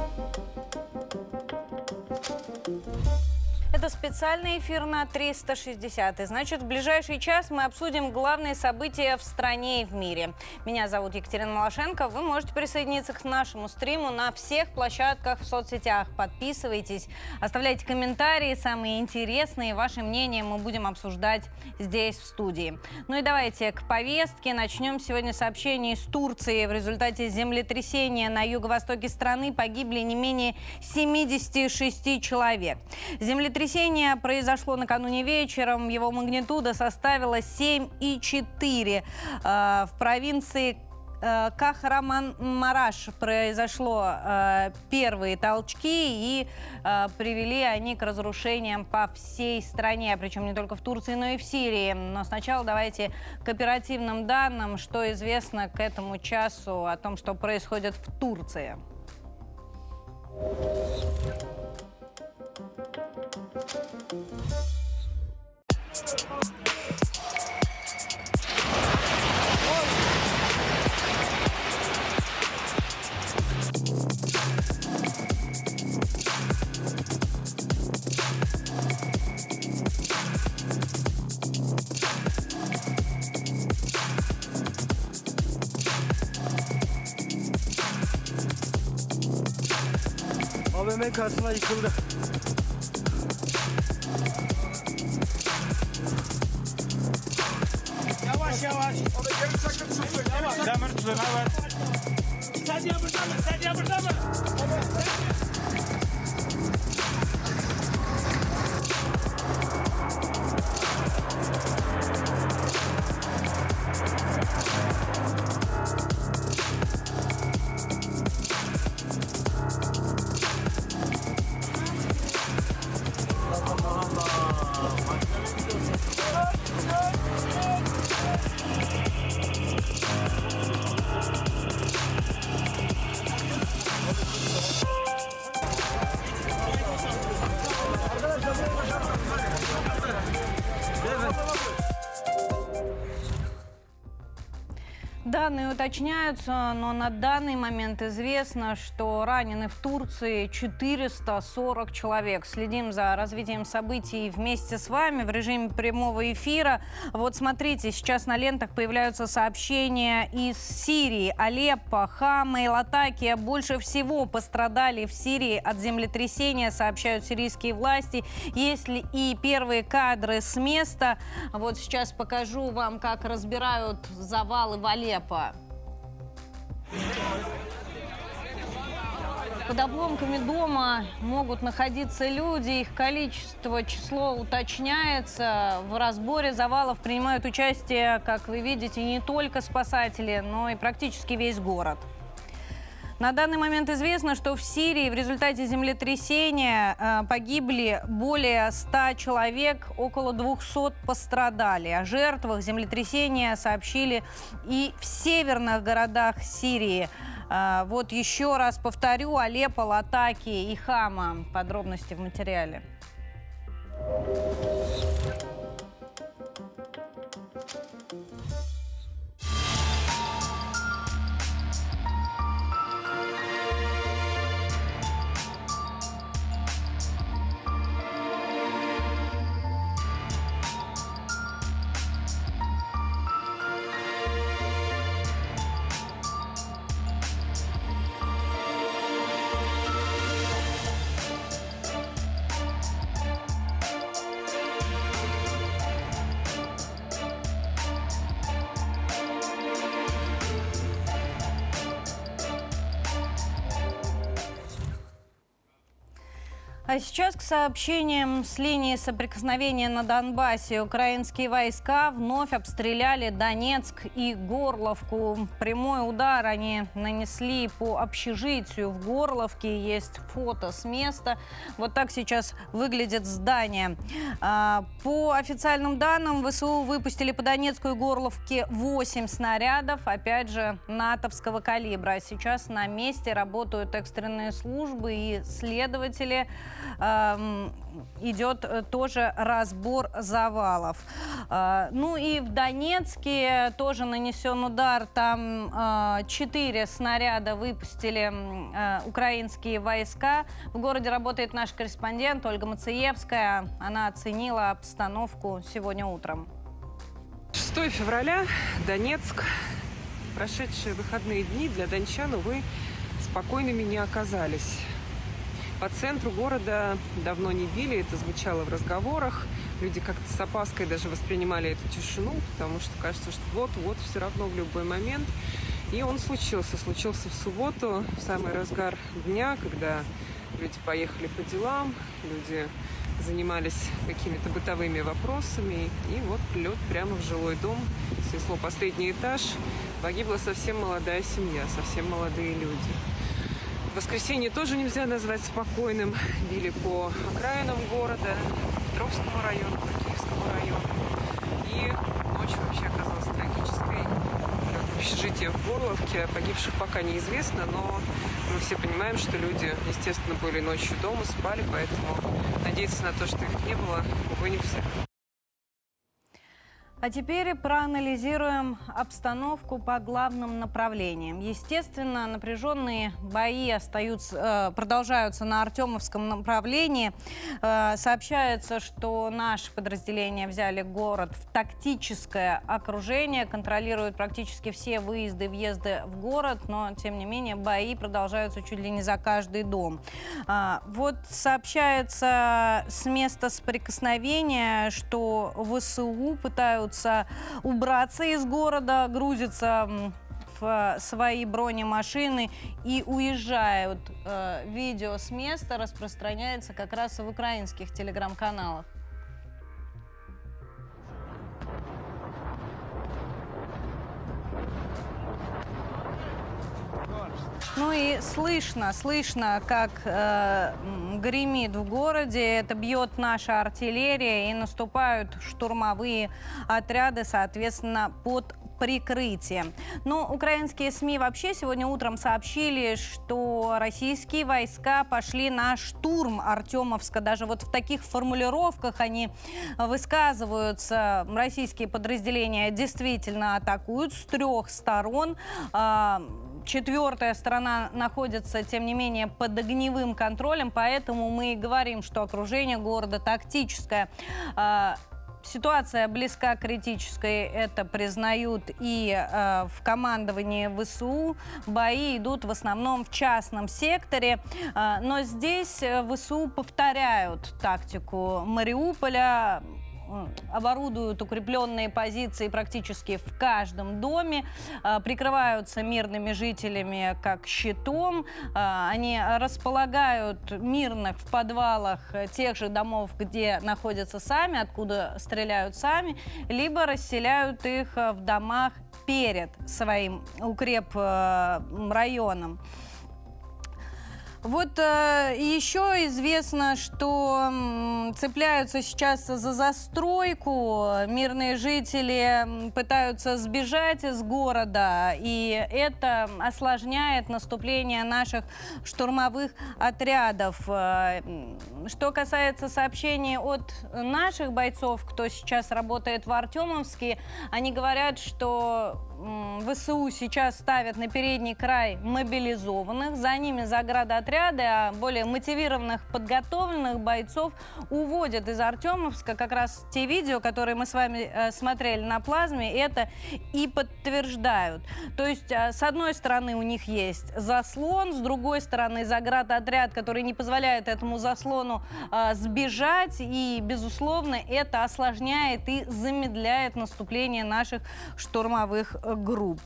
Thank you. Это специальный эфир на 360. И значит, в ближайший час мы обсудим главные события в стране и в мире. Меня зовут Екатерина Малашенко. Вы можете присоединиться к нашему стриму на всех площадках в соцсетях. Подписывайтесь, оставляйте комментарии, самые интересные. Ваше мнение мы будем обсуждать здесь, в студии. Ну и давайте к повестке. Начнем сегодня сообщение из Турции. В результате землетрясения на юго-востоке страны погибли не менее 76 человек. Землетрясение Землетрясение произошло накануне вечером. Его магнитуда составила 7,4. Э, в провинции э, Кахраман-Мараш произошло э, первые толчки и привели они к разрушениям по всей стране, причем не только в Турции, но и в Сирии. Но сначала давайте к оперативным данным, что известно к этому часу о том, что происходит в Турции. AVM karşısına yıkıldı. Yavaş yavaş. O da yarım takım tuttu. Yavaş. Demir tutun evet. Sedye burada mı? Sedye burada mı? né? Уточняются, но на данный момент известно, что ранены в Турции 440 человек. Следим за развитием событий вместе с вами в режиме прямого эфира. Вот смотрите, сейчас на лентах появляются сообщения из Сирии. Алеппо, Хама и Латакия больше всего пострадали в Сирии от землетрясения, сообщают сирийские власти. Есть ли и первые кадры с места. Вот сейчас покажу вам, как разбирают завалы в Алеппо. Под обломками дома могут находиться люди, их количество, число уточняется. В разборе завалов принимают участие, как вы видите, не только спасатели, но и практически весь город. На данный момент известно, что в Сирии в результате землетрясения э, погибли более 100 человек, около 200 пострадали. О жертвах землетрясения сообщили и в северных городах Сирии. Э, вот еще раз повторю, Алеппо, Латаки и Хама. Подробности в материале. А сейчас к сообщениям с линии соприкосновения на Донбассе. Украинские войска вновь обстреляли Донецк и Горловку. Прямой удар они нанесли по общежитию в Горловке. Есть фото с места. Вот так сейчас выглядит здание. А, по официальным данным, ВСУ выпустили по Донецку и Горловке 8 снарядов, опять же, натовского калибра. Сейчас на месте работают экстренные службы и следователи. Эм, идет э, тоже разбор завалов. Э, ну и в Донецке тоже нанесен удар. Там э, четыре снаряда выпустили украинские войска. В городе работает наш корреспондент Ольга Мациевская. Она оценила обстановку сегодня утром. 6 февраля, Донецк. Прошедшие выходные дни для дончан, увы, спокойными не оказались. По центру города давно не били, это звучало в разговорах. Люди как-то с опаской даже воспринимали эту тишину, потому что кажется, что вот-вот все равно в любой момент. И он случился. Случился в субботу, в самый разгар дня, когда люди поехали по делам, люди занимались какими-то бытовыми вопросами. И вот прилет прямо в жилой дом, снесло последний этаж. Погибла совсем молодая семья, совсем молодые люди. Воскресенье тоже нельзя назвать спокойным. Били по окраинам города, Петровскому району, по Киевскому району. И ночь вообще оказалась трагической. В общежитие в Горловке погибших пока неизвестно, но мы все понимаем, что люди, естественно, были ночью дома, спали, поэтому надеяться на то, что их не было, увы, нельзя. А теперь проанализируем обстановку по главным направлениям. Естественно, напряженные бои остаются, э, продолжаются на Артемовском направлении. Э, сообщается, что наши подразделения взяли город в тактическое окружение, контролируют практически все выезды и въезды в город, но, тем не менее, бои продолжаются чуть ли не за каждый дом. А, вот сообщается с места соприкосновения, что ВСУ пытаются пытаются убраться из города, грузятся в свои бронемашины и уезжают. Э, видео с места распространяется как раз в украинских телеграм-каналах. Ну и слышно, слышно, как э, гремит в городе, это бьет наша артиллерия и наступают штурмовые отряды, соответственно, под прикрытием. Но украинские СМИ вообще сегодня утром сообщили, что российские войска пошли на штурм Артемовска. Даже вот в таких формулировках они высказываются. Российские подразделения действительно атакуют с трех сторон. Четвертая сторона находится, тем не менее, под огневым контролем, поэтому мы и говорим, что окружение города тактическое. А, ситуация близка к критической, это признают и э, в командовании ВСУ. Бои идут в основном в частном секторе, э, но здесь э, ВСУ повторяют тактику Мариуполя оборудуют укрепленные позиции практически в каждом доме, а, прикрываются мирными жителями как щитом. А, они располагают мирных в подвалах тех же домов, где находятся сами, откуда стреляют сами, либо расселяют их в домах перед своим укреп э, районом. Вот э, еще известно, что цепляются сейчас за застройку. Мирные жители пытаются сбежать из города, и это осложняет наступление наших штурмовых отрядов. Э, что касается сообщений от наших бойцов, кто сейчас работает в Артемовске, они говорят, что ВСУ сейчас ставят на передний край мобилизованных, за ними заградотряды, а более мотивированных, подготовленных бойцов уводят из Артемовска. Как раз те видео, которые мы с вами э, смотрели на плазме, это и подтверждают. То есть, э, с одной стороны, у них есть заслон, с другой стороны, заградотряд, который не позволяет этому заслону э, сбежать, и, безусловно, это осложняет и замедляет наступление наших штурмовых групп.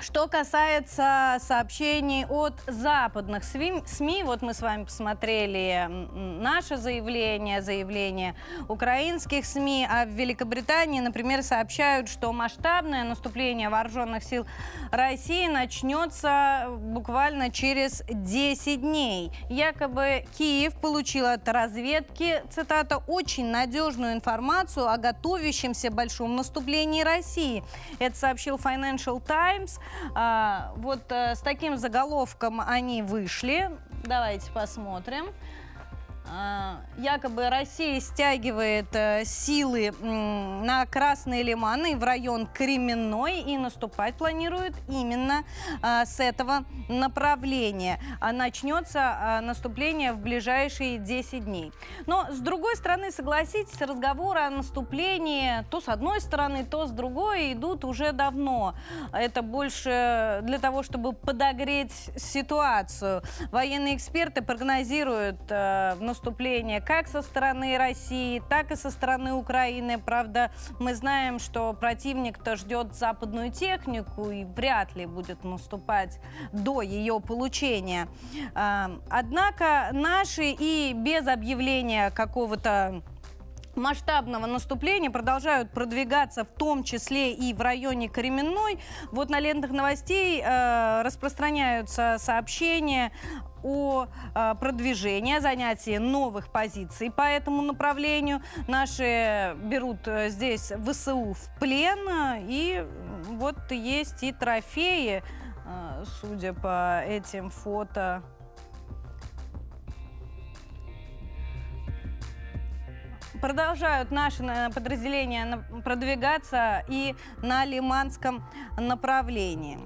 Что касается сообщений от западных СМИ, вот мы с вами посмотрели наше заявление, заявление украинских СМИ, а в Великобритании, например, сообщают, что масштабное наступление вооруженных сил России начнется буквально через 10 дней. Якобы Киев получил от разведки, цитата, очень надежную информацию о готовящемся большом наступлении России. Это сообщил Financial Times. А, вот а, с таким заголовком они вышли. Давайте посмотрим. А, якобы Россия стягивает э, силы на Красный Лиман и в район Кременной и наступать планирует именно а, с этого направления. А начнется наступление в ближайшие 10 дней. Но с другой стороны, согласитесь, разговоры о наступлении то с одной стороны, то с другой идут уже давно. Это больше для того, чтобы подогреть ситуацию. Военные эксперты прогнозируют э, в наступление как со стороны России, так и со стороны Украины. Правда, мы знаем, что противник-то ждет западную технику и вряд ли будет наступать до ее получения. А, Однако наши и без объявления какого-то масштабного наступления продолжают продвигаться, в том числе и в районе Кременной. Вот на лентах новостей э, распространяются сообщения о э, продвижении, занятии новых позиций по этому направлению. Наши берут э, здесь ВСУ в плен, э, и вот есть и трофеи, э, судя по этим фото. Продолжают наши э, подразделения продвигаться и на Лиманском направлении.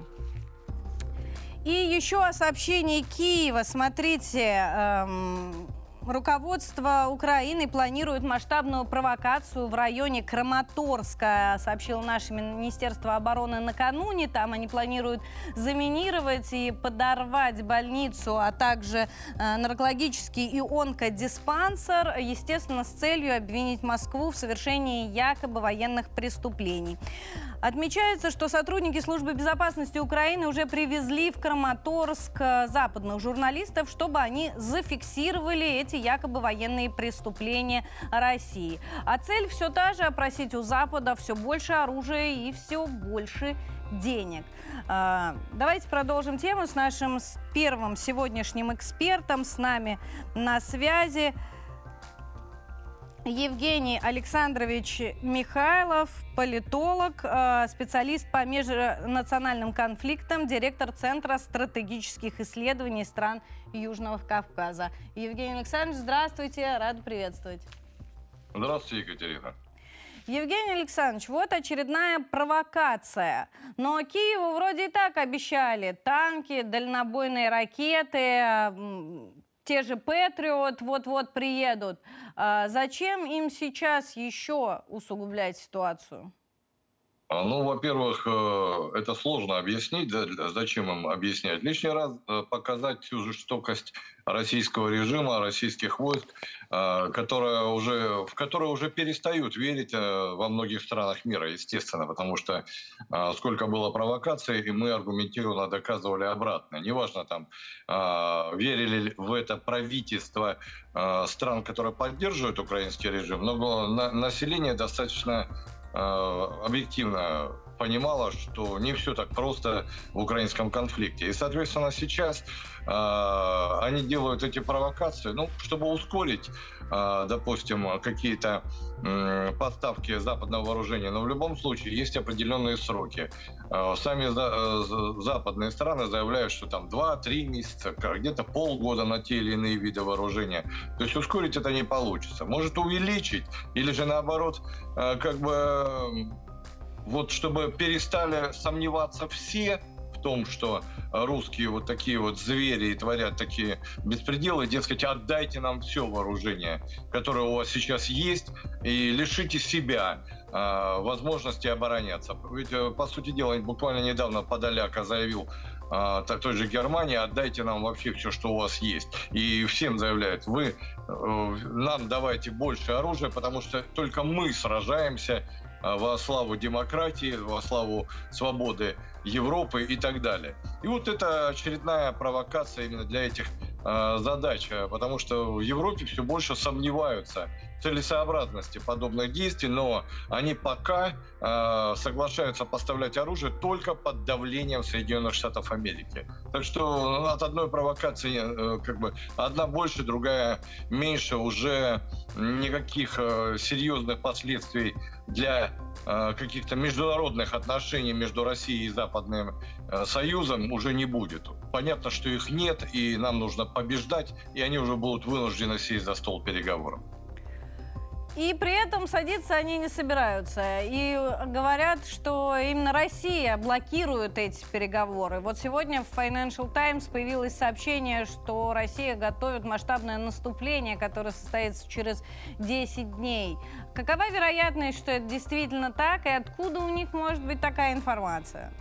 И еще о сообщении Киева. Смотрите, эм, руководство Украины планирует масштабную провокацию в районе Краматорска, сообщило наше Министерство обороны накануне. Там они планируют заминировать и подорвать больницу, а также э, наркологический и онкодиспансер, естественно, с целью обвинить Москву в совершении якобы военных преступлений. Отмечается, что сотрудники службы безопасности Украины уже привезли в Краматорск э, западных журналистов, чтобы они зафиксировали эти якобы военные преступления России. А цель все та же – опросить у Запада все больше оружия и все больше денег. А, Давайте продолжим тему с нашим первым сегодняшним экспертом. С нами на связи Евгений Александрович Михайлов, политолог, э, специалист по межнациональным конфликтам, директор Центра стратегических исследований стран Южного Кавказа. Евгений Александрович, здравствуйте, рада приветствовать. Здравствуйте, Екатерина. Евгений Александрович, вот очередная провокация. Но Киеву вроде и так обещали танки, дальнобойные ракеты, те же Патриот вот-вот приедут. А зачем им сейчас еще усугублять ситуацию? А, Ну, во-первых, э, это сложно объяснить. Зачем им объяснять? Лишний раз э, показать всю жестокость российского режима, российских войск, э, которая уже, в которые уже перестают верить во многих странах мира, естественно, потому что сколько было провокаций, и мы аргументированно доказывали обратное. Неважно, там, верили ли в это правительство стран, которые поддерживают украинский режим, но на- население достаточно объективно понимала, что не все так просто в украинском конфликте. И, соответственно, сейчас э, они делают эти провокации, ну, чтобы ускорить, э, допустим, какие-то м, поставки западного вооружения. Но в любом случае есть определенные сроки. Э, Сами за- э, за- западные страны заявляют, что там 2-3 месяца, где-то полгода на те или иные виды вооружения. То есть ускорить это не получится. Может увеличить или же наоборот, э, как бы э, вот чтобы перестали сомневаться все в том, что русские вот такие вот звери и творят такие беспределы, дескать, отдайте нам все вооружение, которое у вас сейчас есть, и лишите себя э, возможности обороняться. Ведь, э, по сути дела, буквально недавно Подоляка заявил э, та- той же Германии, отдайте нам вообще все, что у вас есть. И всем заявляют, вы э, нам давайте больше оружия, потому что только мы сражаемся во славу демократии, во славу свободы Европы и так далее. И вот это очередная провокация именно для этих э, задач, потому что в Европе все больше сомневаются целесообразности подобных действий, но они пока э, соглашаются поставлять оружие только под давлением Соединенных Штатов Америки. Так что от одной провокации э, как бы одна больше, другая меньше, уже никаких э, серьезных последствий для э, каких-то международных отношений между Россией и Западным э, Союзом уже не будет. Понятно, что их нет, и нам нужно побеждать, и они уже будут вынуждены сесть за стол переговоров. И при этом садиться они не собираются. И говорят, что именно Россия блокирует эти переговоры. Вот сегодня в Financial Times появилось сообщение, что Россия готовит масштабное наступление, которое состоится через 10 дней. Какова вероятность, что это действительно так, и откуда у них может быть такая информация?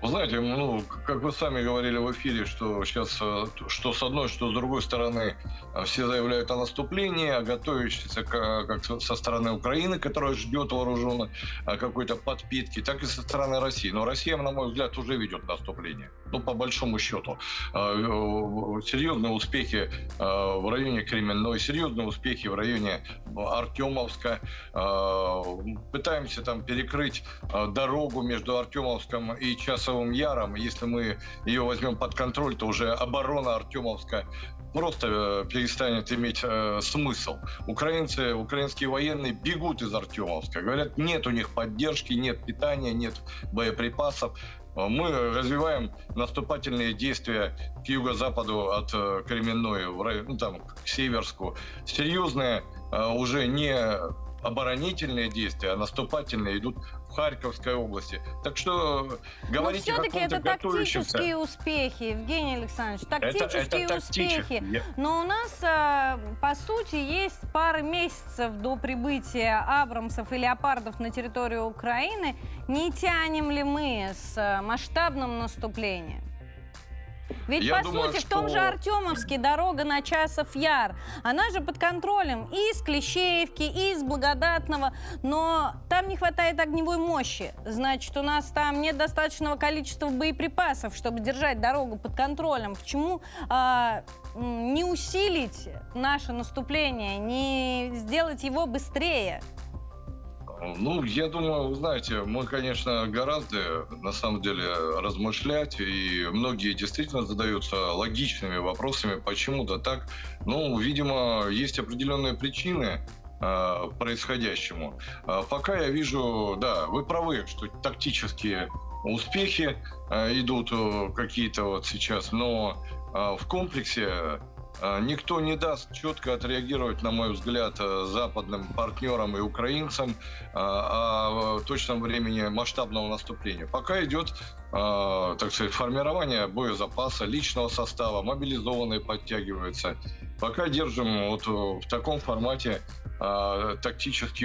Знаете, ну, как вы сами говорили в эфире, что сейчас, э, что с одной, что с другой стороны, э, все заявляют о наступлении, о готовящейся как со стороны Украины, которая ждет вооруженно какой-то подпитки, так и со стороны России. Но Россия, на мой взгляд, уже ведет наступление. Ну, по большому счету. Э, серьезные успехи в районе Кременной, серьезные успехи в районе Артемовска. Пытаемся там перекрыть дорогу между Артемовском и час Часовым Яром. Если мы ее возьмем под контроль, то уже оборона Артемовска просто э, перестанет иметь э, смысл. Украинцы, украинские военные бегут из Артемовска. Говорят, нет у них поддержки, нет питания, нет боеприпасов. Мы развиваем наступательные действия к юго-западу от э, Кременной, ну, там, к Северску. Серьезные, э, уже не оборонительные действия, а наступательные идут Харьковской области. Так что говорить Но все-таки это тактические успехи, Евгений Александрович, тактические это, это успехи. Я... Но у нас, а, по сути, есть пара месяцев до прибытия Абрамсов и Леопардов на территорию Украины. Не тянем ли мы с а, масштабным наступлением? Ведь, Я по думаю, сути, что... в том же Артемовске дорога на Часов Яр, она же под контролем и из Клещеевки, и из Благодатного, но там не хватает огневой мощи. Значит, у нас там нет достаточного количества боеприпасов, чтобы держать дорогу под контролем. Почему а, не усилить наше наступление, не сделать его быстрее? Ну, я думаю, вы знаете, мы, конечно, гораздо, на самом деле, размышлять, и многие действительно задаются логичными вопросами, почему-то так. Ну, видимо, есть определенные причины э, происходящему. А пока я вижу, да, вы правы, что тактические успехи э, идут э, какие-то вот сейчас, но в комплексе а, никто не даст четко отреагировать, на мой взгляд, э, западным партнерам и украинцам а, о точном времени масштабного наступления. Пока идет, так сказать, формирование боезапаса, личного состава, мобилизованные подтягиваются. Пока держим вот в таком формате тактически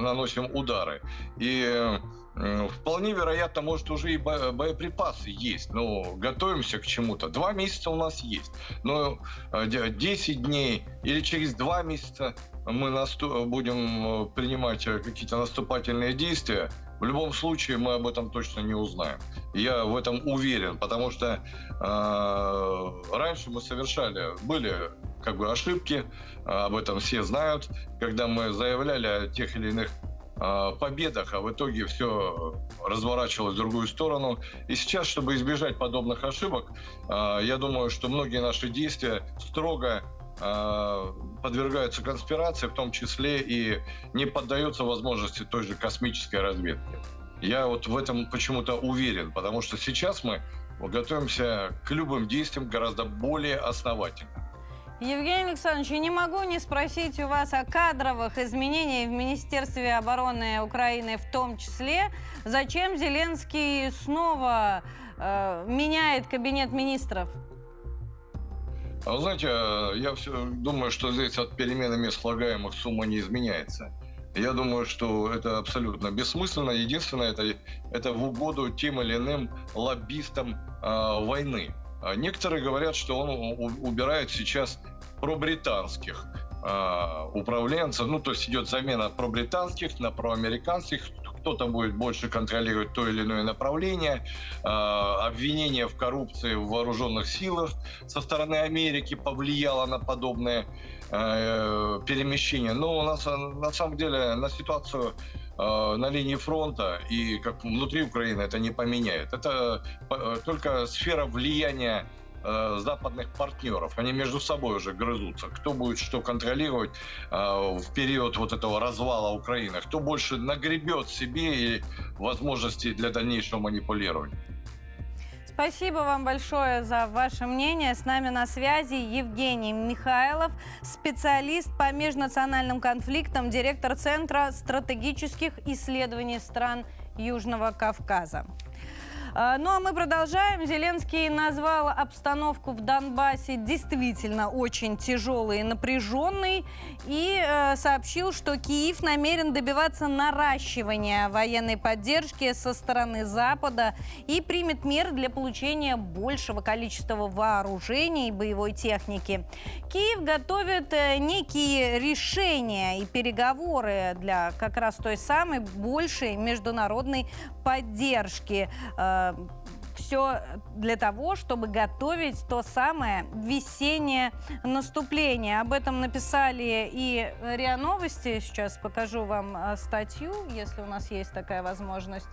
наносим удары. И Вполне вероятно, может, уже и боеприпасы есть, но готовимся к чему-то. Два месяца у нас есть, но 10 э, дней или через два месяца мы насту- будем э, принимать э, какие-то наступательные действия. В любом случае мы об этом точно не узнаем. Я в этом уверен, потому что э, раньше мы совершали, были как бы ошибки, об этом все знают, когда мы заявляли о тех или иных победах, а в итоге все разворачивалось в другую сторону. И сейчас, чтобы избежать подобных ошибок, а, я думаю, что многие наши действия строго а, подвергаются конспирации, в том числе и не поддаются возможности той же космической разведки. Я вот в этом почему-то уверен, потому что сейчас мы готовимся к любым действиям гораздо более основательно. Евгений Александрович, я не могу не спросить у вас о кадровых изменениях в Министерстве обороны Украины в том числе. Зачем Зеленский снова э, меняет кабинет министров? А знаете, я все думаю, что здесь от переменами слагаемых сумма не изменяется. Я думаю, что это абсолютно бессмысленно. Единственное, это, это в угоду тем или иным лоббистам э, войны. А некоторые говорят, что он убирает сейчас пробританских э, управленцев, ну то есть идет замена пробританских на проамериканских, кто-то будет больше контролировать то или иное направление, э, обвинение в коррупции в вооруженных силах со стороны Америки повлияло на подобное э, перемещение. Но у нас на самом деле на ситуацию на линии фронта и как внутри Украины это не поменяет. Это только сфера влияния э, западных партнеров. Они между собой уже грызутся. Кто будет что контролировать э, в период вот этого развала Украины? Кто больше нагребет себе и возможности для дальнейшего манипулирования? Спасибо вам большое за ваше мнение. С нами на связи Евгений Михайлов, специалист по межнациональным конфликтам, директор Центра стратегических исследований стран Южного Кавказа. А, ну а мы продолжаем. Зеленский назвал обстановку в Донбассе действительно очень тяжелой и напряженной и э, сообщил, что Киев намерен добиваться наращивания военной поддержки со стороны Запада и примет меры для получения большего количества вооружений и боевой техники. Киев готовит э, некие решения и переговоры для как раз той самой большей международной поддержки. Э, все для того, чтобы готовить то самое весеннее наступление. Об этом написали и РИА Новости. Сейчас покажу вам э, статью, если у нас есть такая возможность.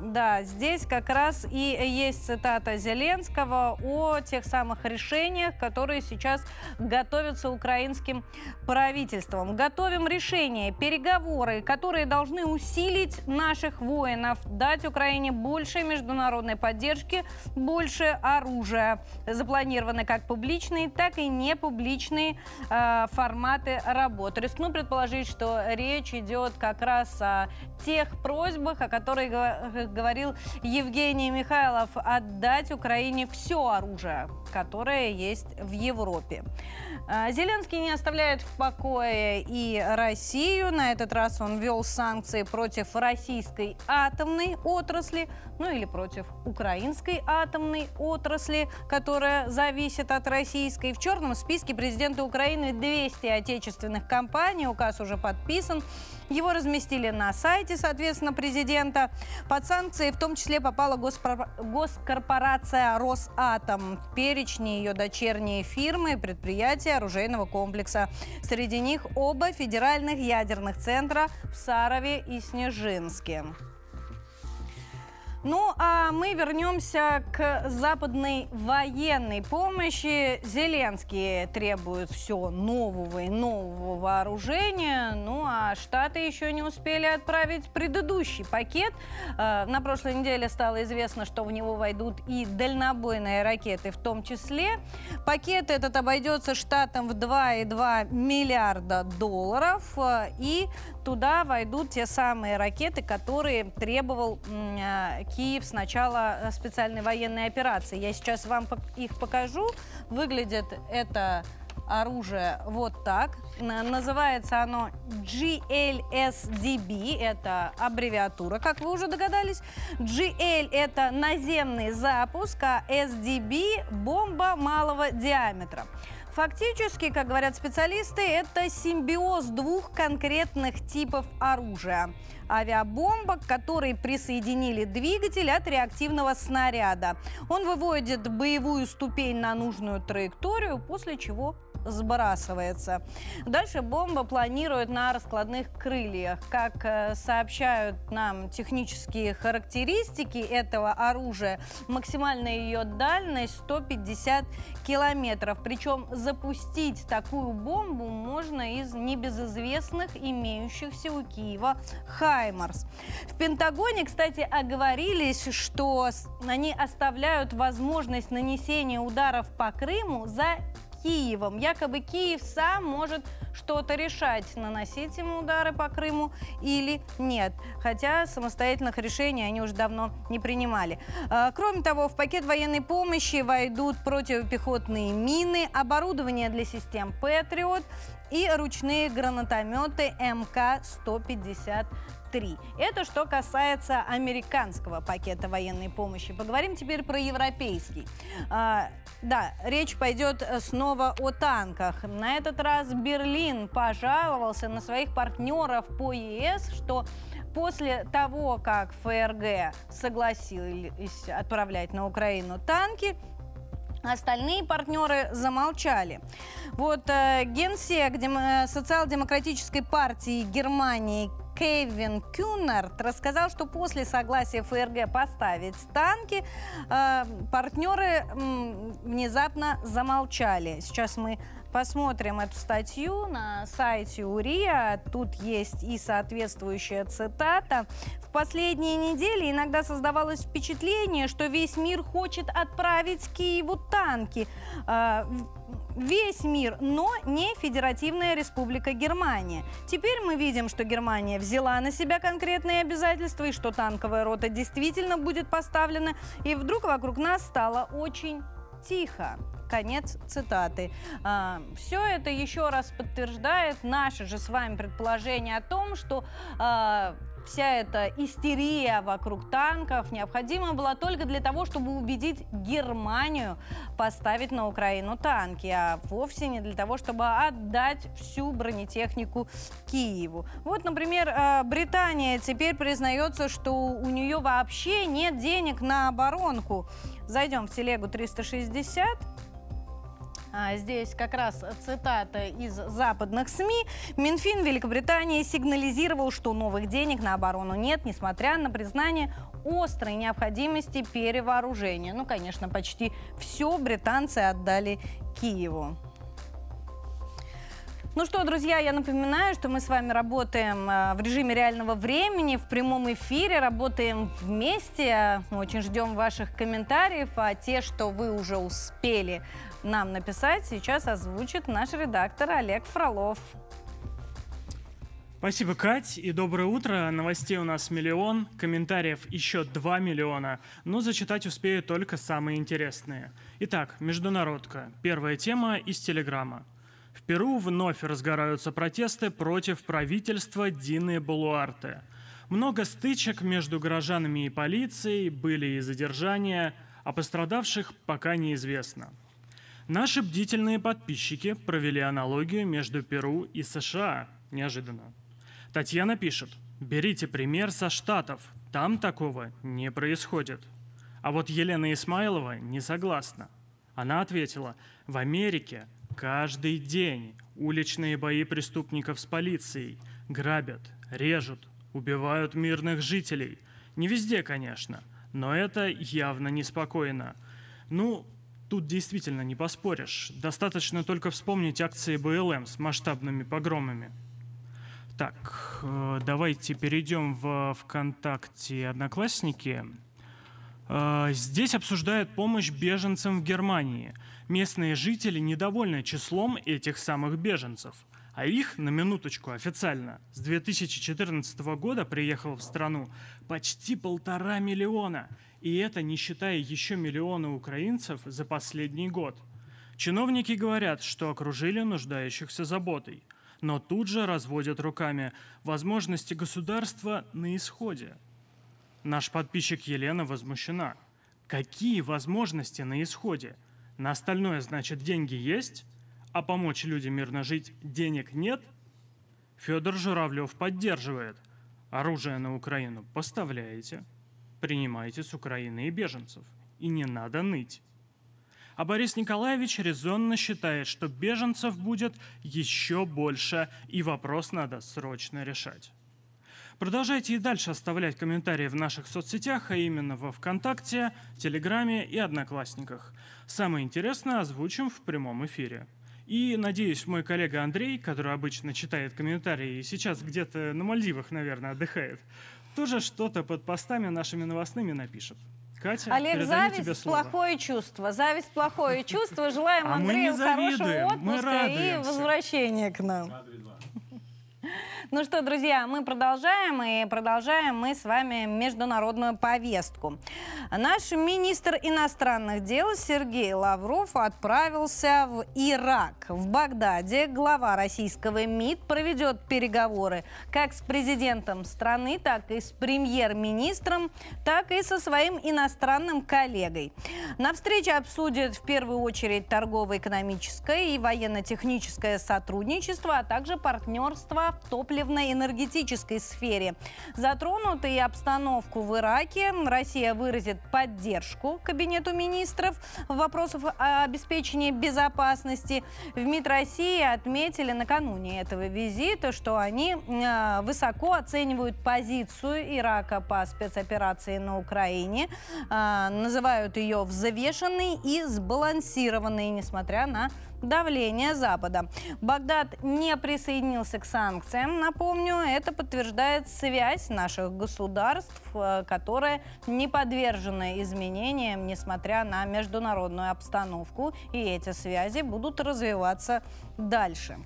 Да, здесь как раз и есть цитата Зеленского о тех самых решениях, которые сейчас готовятся украинским правительством. Готовим решения, переговоры, которые должны усилить наших воинов, дать Украине больше международной поддержки, больше оружия. Запланированы как публичные, так и непубличные э, форматы работы. Рискну предположить, что речь идет как раз о тех просьбах, о которых говорил Евгений Михайлов, отдать Украине все оружие, которое есть в Европе. А, Зеленский не оставляет в покое и Россию. На этот раз он ввел санкции против российской атомной отрасли, ну или против украинской атомной отрасли, которая зависит от российской. В черном списке президента Украины 200 отечественных компаний. Указ уже подписан. Его разместили на сайте, соответственно, президента. Под санкции в том числе попала госкорпорация «Росатом». В перечне ее дочерние фирмы и предприятия оружейного комплекса. Среди них оба федеральных ядерных центра в Сарове и Снежинске. Ну, а мы вернемся к западной военной помощи. Зеленский требует все нового и нового вооружения. Ну, а Штаты еще не успели отправить предыдущий пакет. Э, на прошлой неделе стало известно, что в него войдут и дальнобойные ракеты в том числе. Пакет этот обойдется Штатам в 2,2 миллиарда долларов. Э, и туда войдут те самые ракеты, которые требовал э, Киев с начала э, специальной военной операции. Я сейчас вам их покажу. Выглядит это оружие вот так. Называется оно GLSDB, это аббревиатура, как вы уже догадались. GL – это наземный запуск, а SDB – бомба малого диаметра. Фактически, как говорят специалисты, это симбиоз двух конкретных типов оружия. Авиабомба, к которой присоединили двигатель от реактивного снаряда. Он выводит боевую ступень на нужную траекторию, после чего сбрасывается. Дальше бомба планирует на раскладных крыльях. Как э, сообщают нам технические характеристики этого оружия, максимальная ее дальность 150 километров. Причем запустить такую бомбу можно из небезызвестных имеющихся у Киева «Хаймарс». В Пентагоне, кстати, оговорились, что они оставляют возможность нанесения ударов по Крыму за Киевом. Якобы Киев сам может что-то решать, наносить ему удары по Крыму или нет. Хотя самостоятельных решений они уже давно не принимали. А, кроме того, в пакет военной помощи войдут противопехотные мины, оборудование для систем «Патриот», и ручные гранатометы МК-150 3. Это что касается американского пакета военной помощи. Поговорим теперь про европейский. Да, речь пойдет снова о танках. На этот раз Берлин пожаловался на своих партнеров по ЕС, что после того, как ФРГ согласились отправлять на Украину танки, Остальные партнеры замолчали. Вот э, генсек дем, э, социал-демократической партии Германии Кевин Кюнард рассказал, что после согласия ФРГ поставить танки, э, партнеры внезапно замолчали. Сейчас мы посмотрим эту статью на сайте УРИА. Тут есть и соответствующая цитата. В последние недели иногда создавалось впечатление, что весь мир хочет отправить Киеву танки. А, весь мир, но не Федеративная Республика Германия. Теперь мы видим, что Германия взяла на себя конкретные обязательства и что танковая рота действительно будет поставлена. И вдруг вокруг нас стало очень тихо. Конец цитаты. А, все это еще раз подтверждает наше же с вами предположение о том, что а, вся эта истерия вокруг танков необходима была только для того, чтобы убедить Германию поставить на Украину танки, а вовсе не для того, чтобы отдать всю бронетехнику Киеву. Вот, например, э, Британия теперь признается, что у нее вообще нет денег на оборонку. Зайдем в телегу 360. А, здесь как раз цитата из западных СМИ. Минфин Великобритании сигнализировал, что новых денег на оборону нет, несмотря на признание острой необходимости перевооружения. Ну, конечно, почти все британцы отдали Киеву. Ну что, друзья, я напоминаю, что мы с вами работаем э, в режиме реального времени, в прямом эфире, работаем вместе. Мы очень ждем ваших комментариев, а те, что вы уже успели нам написать, сейчас озвучит наш редактор Олег Фролов. Спасибо, Кать, и доброе утро. Новостей у нас миллион, комментариев еще 2 миллиона, но зачитать успею только самые интересные. Итак, международка. Первая тема из Телеграма. В Перу вновь разгораются протесты против правительства Дины Балуарте. Много стычек между горожанами и полицией, были и задержания, а пострадавших пока неизвестно. Наши бдительные подписчики провели аналогию между Перу и США. Неожиданно. Татьяна пишет, берите пример со Штатов, там такого не происходит. А вот Елена Исмайлова не согласна. Она ответила, в Америке каждый день уличные бои преступников с полицией грабят, режут, убивают мирных жителей. Не везде, конечно, но это явно неспокойно. Ну, Тут действительно не поспоришь. Достаточно только вспомнить акции БЛМ с масштабными погромами. Так, э, давайте перейдем в ВКонтакте Одноклассники. Э, здесь обсуждают помощь беженцам в Германии. Местные жители недовольны числом этих самых беженцев. А их, на минуточку, официально, с 2014 года приехало в страну почти полтора миллиона – и это не считая еще миллиона украинцев за последний год. Чиновники говорят, что окружили нуждающихся заботой, но тут же разводят руками возможности государства на исходе. Наш подписчик Елена возмущена. Какие возможности на исходе? На остальное, значит, деньги есть, а помочь людям мирно жить денег нет? Федор Журавлев поддерживает. Оружие на Украину поставляете – принимайте с Украины и беженцев. И не надо ныть. А Борис Николаевич резонно считает, что беженцев будет еще больше, и вопрос надо срочно решать. Продолжайте и дальше оставлять комментарии в наших соцсетях, а именно во ВКонтакте, Телеграме и Одноклассниках. Самое интересное озвучим в прямом эфире. И, надеюсь, мой коллега Андрей, который обычно читает комментарии и сейчас где-то на Мальдивах, наверное, отдыхает, тоже что-то под постами нашими новостными напишет. Катя, Олег, зависть тебе слово. плохое чувство. Зависть плохое чувство. Желаем а Андрею хорошего отпуска и возвращения к нам. Ну что, друзья, мы продолжаем, и продолжаем мы с вами международную повестку. Наш министр иностранных дел Сергей Лавров отправился в Ирак. В Багдаде глава российского МИД проведет переговоры как с президентом страны, так и с премьер-министром, так и со своим иностранным коллегой. На встрече обсудят в первую очередь торгово-экономическое и военно-техническое сотрудничество, а также партнерство в топливно-энергетической сфере. Затронуты и обстановку в Ираке. Россия выразит поддержку Кабинету министров в вопросах обеспечения безопасности. В МИД России отметили накануне этого визита, что они э, высоко оценивают позицию Ирака по спецоперации на Украине, э, называют ее взвешенной и сбалансированной, несмотря на давления Запада. Багдад не присоединился к санкциям, напомню, это подтверждает связь наших государств, э, которая не подвержена изменениям, несмотря на международную обстановку, и эти связи будут развиваться дальше.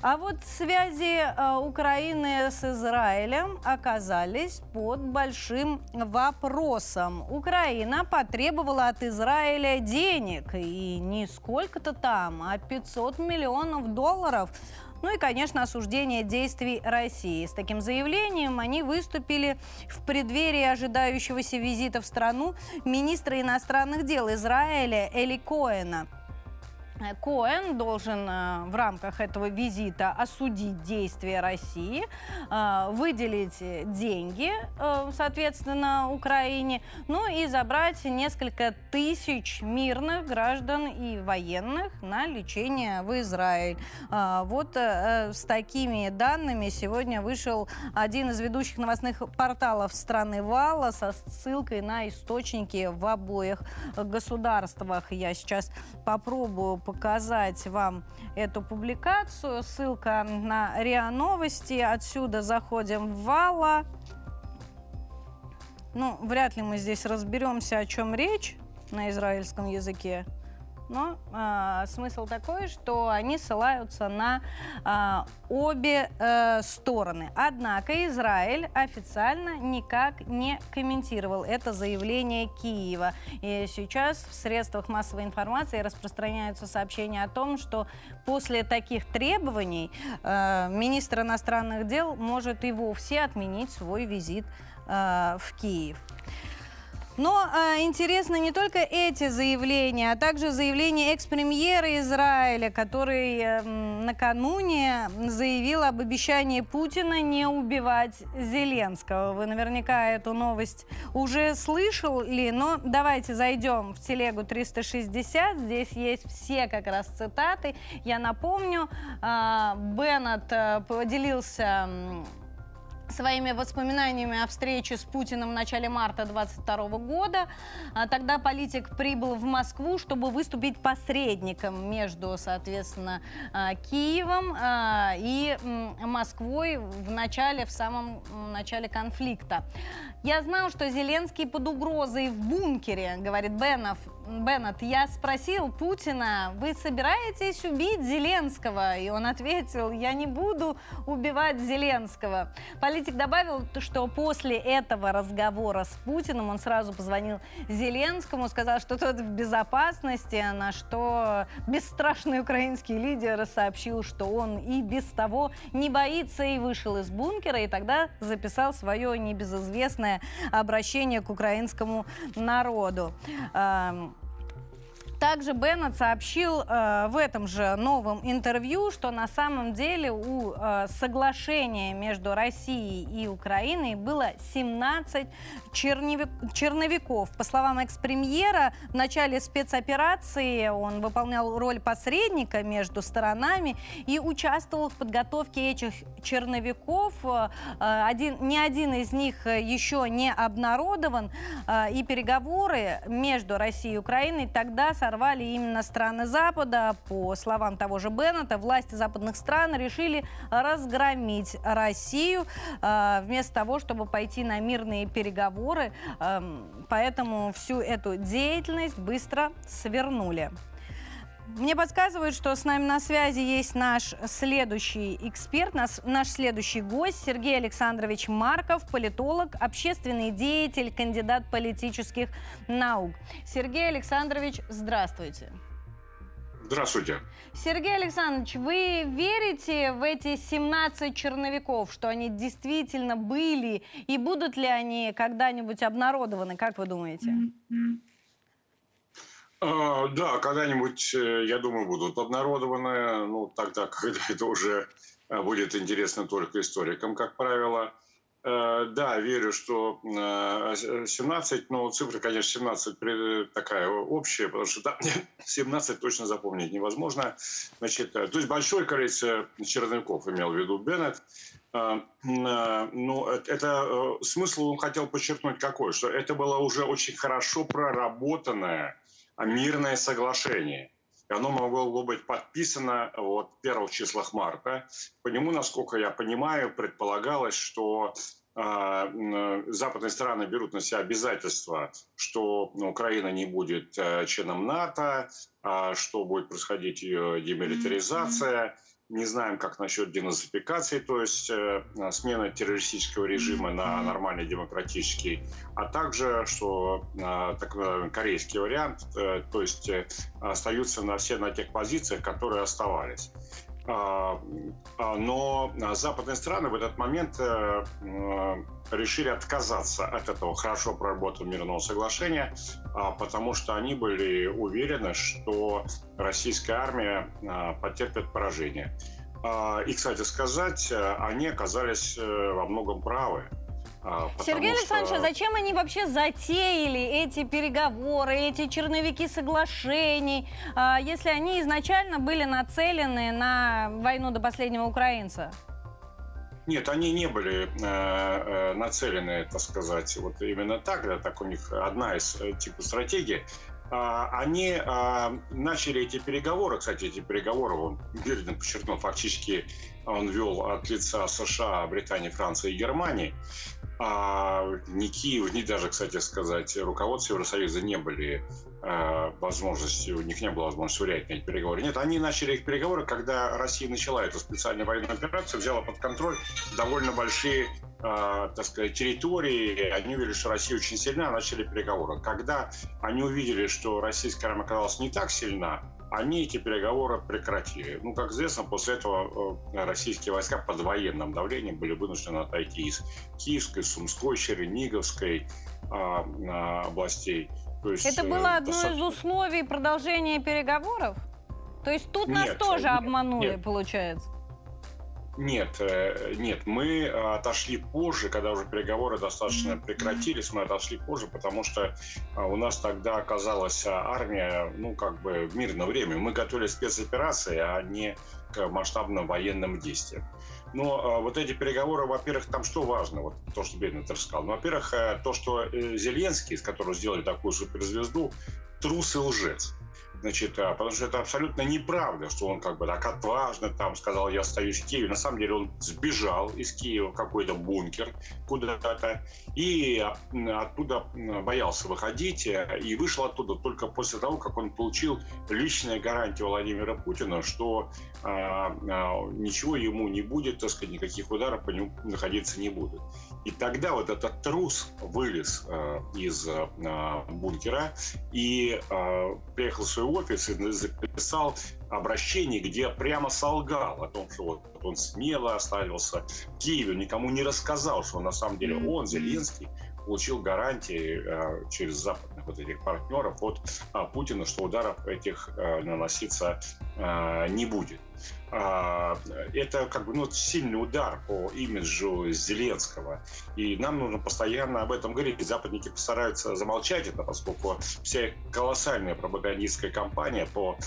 А вот связи э, Украины с Израилем оказались под большим вопросом. Украина потребовала от Израиля денег, и не сколько-то там, а 500 миллионов долларов. Ну и, конечно, осуждение действий России. С таким заявлением они выступили в преддверии ожидающегося визита в страну министра иностранных дел Израиля Эли Коэна – Коэн должен э, в рамках этого визита осудить действия России, э, выделить деньги, э, соответственно, Украине, ну и забрать несколько тысяч мирных граждан и военных на лечение в Израиль. Вот с такими данными сегодня вышел один из ведущих новостных порталов страны Вала со ссылкой на источники в обоих государствах. Я сейчас попробую показать вам эту публикацию. Ссылка на РИА Новости. Отсюда заходим в Вала. Ну, вряд ли мы здесь разберемся, о чем речь на израильском языке. Но э, смысл такой, что они ссылаются на э, обе э, стороны. Однако Израиль официально никак не комментировал это заявление Киева. И сейчас в средствах массовой информации распространяются сообщения о том, что после таких требований э, министр иностранных дел может и вовсе отменить свой визит э, в Киев. Но э, интересно не только эти заявления, а также заявление экс-премьера Израиля, который э, накануне заявил об обещании Путина не убивать Зеленского. Вы наверняка эту новость уже слышали, но давайте зайдем в телегу 360. Здесь есть все как раз цитаты. Я напомню, э, Беннет поделился своими воспоминаниями о встрече с Путиным в начале марта 2022 года. А, тогда политик прибыл в Москву, чтобы выступить посредником между, соответственно, а, Киевом а, и Москвой в начале, в самом начале конфликта. Я знал, что Зеленский под угрозой в бункере, говорит Беннов, Беннет, я спросил Путина, вы собираетесь убить Зеленского? И он ответил, я не буду убивать Зеленского. Политик добавил, что после этого разговора с Путиным он сразу позвонил Зеленскому, сказал, что тот в безопасности, на что бесстрашный украинский лидер сообщил, что он и без того не боится и вышел из бункера, и тогда записал свое небезызвестное обращение к украинскому народу. Также Беннет сообщил э, в этом же новом интервью, что на самом деле у э, соглашения между Россией и Украиной было 17 черневик, черновиков. По словам экс-премьера, в начале спецоперации он выполнял роль посредника между сторонами и участвовал в подготовке этих черновиков. Э, один, ни один из них еще не обнародован, э, и переговоры между Россией и Украиной тогда со сорвали именно страны Запада. По словам того же Беннета, власти западных стран решили разгромить Россию э, вместо того, чтобы пойти на мирные переговоры. Э, поэтому всю эту деятельность быстро свернули. Мне подсказывают, что с нами на связи есть наш следующий эксперт, наш, наш следующий гость Сергей Александрович Марков, политолог, общественный деятель, кандидат политических наук. Сергей Александрович, здравствуйте. Здравствуйте. Сергей Александрович, вы верите в эти 17 черновиков, что они действительно были, и будут ли они когда-нибудь обнародованы, как вы думаете? А, да, когда-нибудь, э, я думаю, будут обнародованы, ну, тогда, когда это уже э, будет интересно только историкам, как правило. Э, да, верю, что 17, но цифра, конечно, 17 такая общая, потому что да, 17 точно запомнить невозможно. Значит, то есть большое количество черновиков имел в виду Беннет. Ну, это смысл он хотел подчеркнуть какой, что это было уже очень хорошо проработанное мирное соглашение. И оно могло быть подписано вот, в первых числах марта. По нему, насколько я понимаю, предполагалось, что э, западные страны берут на себя обязательства, что Украина не будет э, членом НАТО, э, что будет происходить ее демилитаризация. Не знаем, как насчет денацификации, то есть э, смены террористического режима на нормальный демократический, а также, что э, так называемый корейский вариант, э, то есть э, остаются на все на тех позициях, которые оставались. А, а, но западные страны в этот момент э, э, решили отказаться от этого хорошо проработанного мирного соглашения, а, потому что они были уверены, что российская армия потерпит поражение. И, кстати сказать, они оказались э, во многом правы. А, Сергей Александрович, что... а зачем они вообще затеяли эти переговоры, эти черновики соглашений, а, если они изначально были нацелены на войну до последнего украинца? Нет, они не были э, э, нацелены, так сказать, вот именно так. Да, так у них одна из э, типа стратегий. А, они а, начали эти переговоры, кстати, эти переговоры, он Бирден подчеркнул, фактически он вел от лица США, Британии, Франции и Германии. А ни Киев, ни даже, кстати сказать, руководство Евросоюза не были э, возможности, у них не было возможности влиять на эти переговоры. Нет, они начали их переговоры, когда Россия начала эту специальную военную операцию, взяла под контроль довольно большие э, так сказать, территории. Они увидели, что Россия очень сильна, начали переговоры. Когда они увидели, что российская армия оказалась не так сильна, они эти переговоры прекратили. Ну, как известно, после этого э, российские войска под военным давлением были вынуждены отойти из Киевской, Сумской, Черниговской а, а, областей. То есть, Это было одно достаточно... из условий продолжения переговоров? То есть тут нет, нас тоже нет, обманули, нет. получается? Нет, э, нет, мы отошли позже, когда уже переговоры достаточно прекратились, мы отошли позже, потому что а, у нас тогда оказалась армия, ну, как бы в мирное время. Мы готовили спецоперации, а не к масштабным военным действиям. Но а, вот эти переговоры, во-первых, там что важно, вот то, что Беднетер сказал. Ну, во-первых, э, то, что э, Зеленский, из которого сделали такую суперзвезду, трус и лжец. Значит, а, потому что это абсолютно неправда, что он как бы так отважно там сказал, я остаюсь в Киеве. На самом деле он сбежал из Киева в какой-то бункер куда-то и оттуда боялся выходить и вышел оттуда только после того, как он получил личные гарантии Владимира Путина, что а, а, ничего ему не будет, так сказать, никаких ударов по нему находиться не будут. И тогда вот этот трус вылез а, из а, бункера и а, приехал в свой офис и записал обращение, где прямо солгал о том, что вот он смело оставился в Киеве, никому не рассказал, что на самом деле он, Зеленский, получил гарантии э, через западных вот этих партнеров от э, Путина, что ударов этих э, наноситься э, не будет. Э, это как бы ну, сильный удар по имиджу Зеленского. И нам нужно постоянно об этом говорить. Западники постараются замолчать это, поскольку вся колоссальная пропагандистская кампания по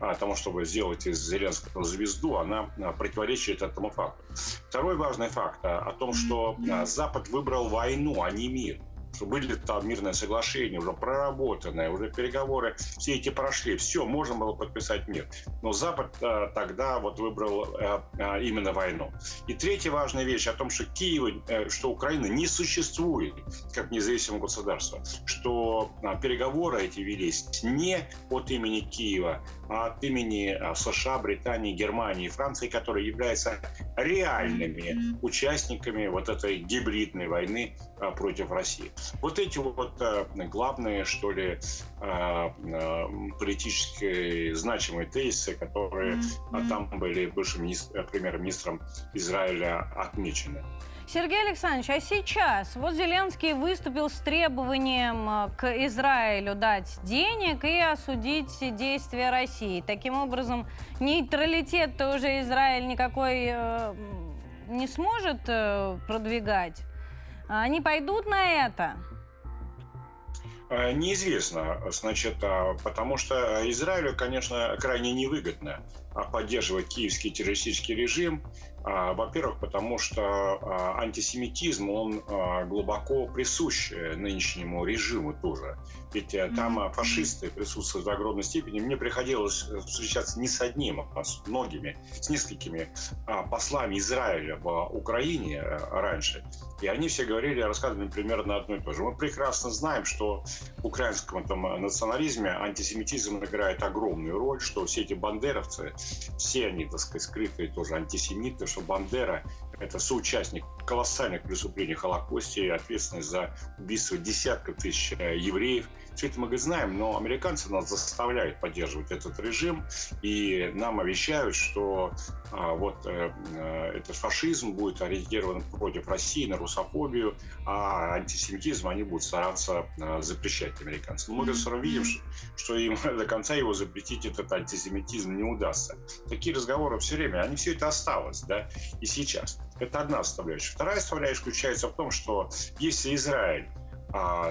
э, тому, чтобы сделать из Зеленского звезду, она э, противоречит этому факту. Второй важный факт о том, что Запад выбрал войну, а не мир. Что были там мирные соглашения, уже проработанные, уже переговоры, все эти прошли, все, можно было подписать мир. Но Запад а, тогда вот выбрал а, а, именно войну. И третья важная вещь о том, что Киев, а, что Украина не существует как независимое государство, что а, переговоры эти велись не от имени Киева, а от имени а, США, Британии, Германии, Франции, которые являются реальными участниками вот этой гибридной войны а, против России. Вот эти вот а, главные, что ли, а, политически значимые тезисы, которые там были бывшим премьер-министром Израиля отмечены. Сергей Александрович, а сейчас вот Зеленский выступил с требованием к Израилю дать денег и осудить действия России. Таким образом, нейтралитет тоже Израиль никакой э, не сможет э, продвигать. Они пойдут на это? Э, неизвестно, значит, а, потому что Израилю, конечно, крайне невыгодно а, поддерживать киевский террористический режим, а, во-первых, потому что а, антисемитизм, он а, глубоко присущ э, нынешнему режиму тоже. Ведь э, там фашисты присутствуют в огромной степени. Мне приходилось э, встречаться не с одним, а с многими, с несколькими послами Израиля в Украине раньше. И они все говорили, рассказывали примерно одно и то же. Мы прекрасно знаем, что в украинском этом национализме антисемитизм играет огромную роль, что все эти бандеровцы, все они, так сказать, скрытые тоже антисемиты, что Бандера – это соучастник колоссальных преступлений Холокосте ответственность за убийство десятков тысяч э, евреев. Это мы знаем, но американцы нас заставляют поддерживать этот режим, и нам обещают, что а, вот э, э, этот фашизм будет ориентирован против России, на русофобию, а антисемитизм они будут стараться э, запрещать американцам. Но мы все равно видим, что, что им до конца его запретить этот антисемитизм не удастся. Такие разговоры все время, они все это осталось, да, и сейчас. Это одна составляющая. Вторая составляющая заключается в том, что если Израиль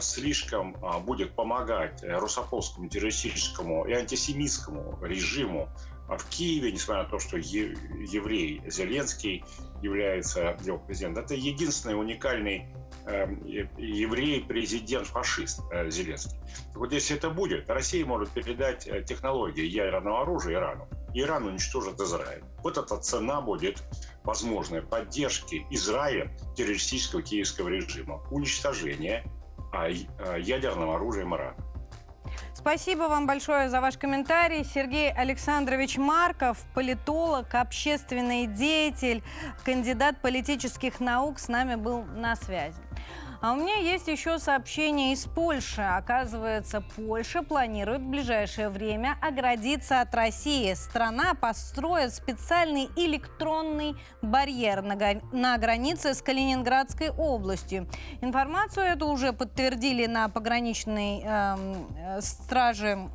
слишком а, будет помогать э, русофобскому террористическому и антисемитскому режиму а в Киеве, несмотря на то, что еврей Зеленский является его президентом. Это единственный уникальный эм, еврей-президент-фашист э, Зеленский. Вот если это будет, Россия может передать э, технологии ядерного оружия Ирану. Иран уничтожит Израиль. Вот эта цена будет возможной поддержки Израиля террористического киевского режима. Уничтожение ядерного оружия Ирана. Спасибо вам большое за ваш комментарий. Сергей Александрович Марков, политолог, общественный деятель, кандидат политических наук, с нами был на связи. А у меня есть еще сообщение из Польши. Оказывается, Польша планирует в ближайшее время оградиться от России. Страна построит специальный электронный барьер на, на границе с Калининградской областью. Информацию эту уже подтвердили на пограничной эм, э, страже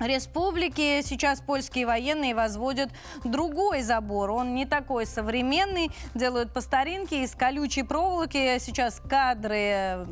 республики сейчас польские военные возводят другой забор. Он не такой современный, делают по старинке из колючей проволоки. Сейчас кадры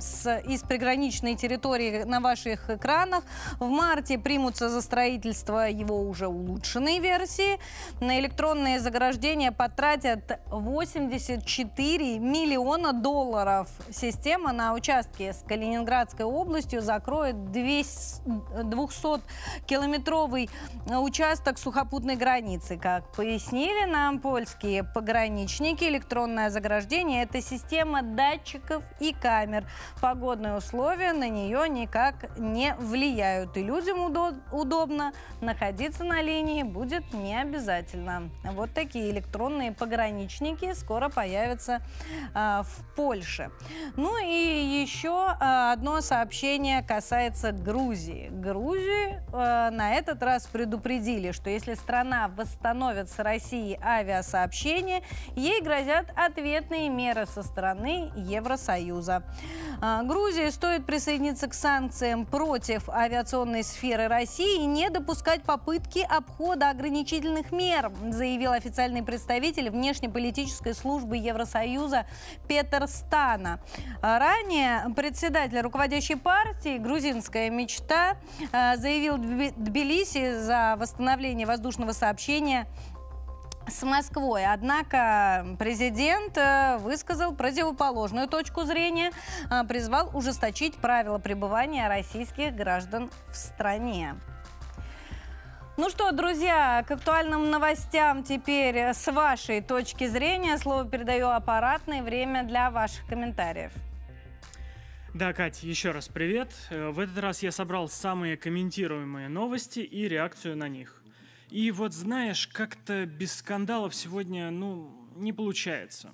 с, из приграничной территории на ваших экранах. В марте примутся за строительство его уже улучшенной версии. На электронные заграждения потратят 84 миллиона долларов. Система на участке с Калининградской областью закроет 200-километровый участок сухопутной границы. Как пояснили нам польские пограничники, электронное заграждение – это система датчиков и камер, погодные условия на нее никак не влияют. И людям удобно находиться на линии будет не обязательно. Вот такие электронные пограничники скоро появятся э, в Польше. Ну и еще э, одно сообщение касается Грузии. Грузии э, на этот раз предупредили, что если страна восстановит с Россией авиасообщение, ей грозят ответные меры со стороны Евросоюза. А, Грузии стоит присоединиться к санкциям против авиационной сферы России и не допускать попытки обхода ограничительных мер, заявил официальный представитель внешнеполитической службы Евросоюза Петр Стана. А, ранее председатель руководящей партии «Грузинская мечта» а, заявил Тбилиси за восстановление воздушного сообщения с Москвой. Однако президент э, высказал противоположную точку зрения, э, призвал ужесточить правила пребывания российских граждан в стране. Ну что, друзья, к актуальным новостям теперь с вашей точки зрения. Слово передаю аппаратное время для ваших комментариев. Да, Катя, еще раз привет. Э, в этот раз я собрал самые комментируемые новости и реакцию на них. И вот знаешь, как-то без скандалов сегодня, ну, не получается.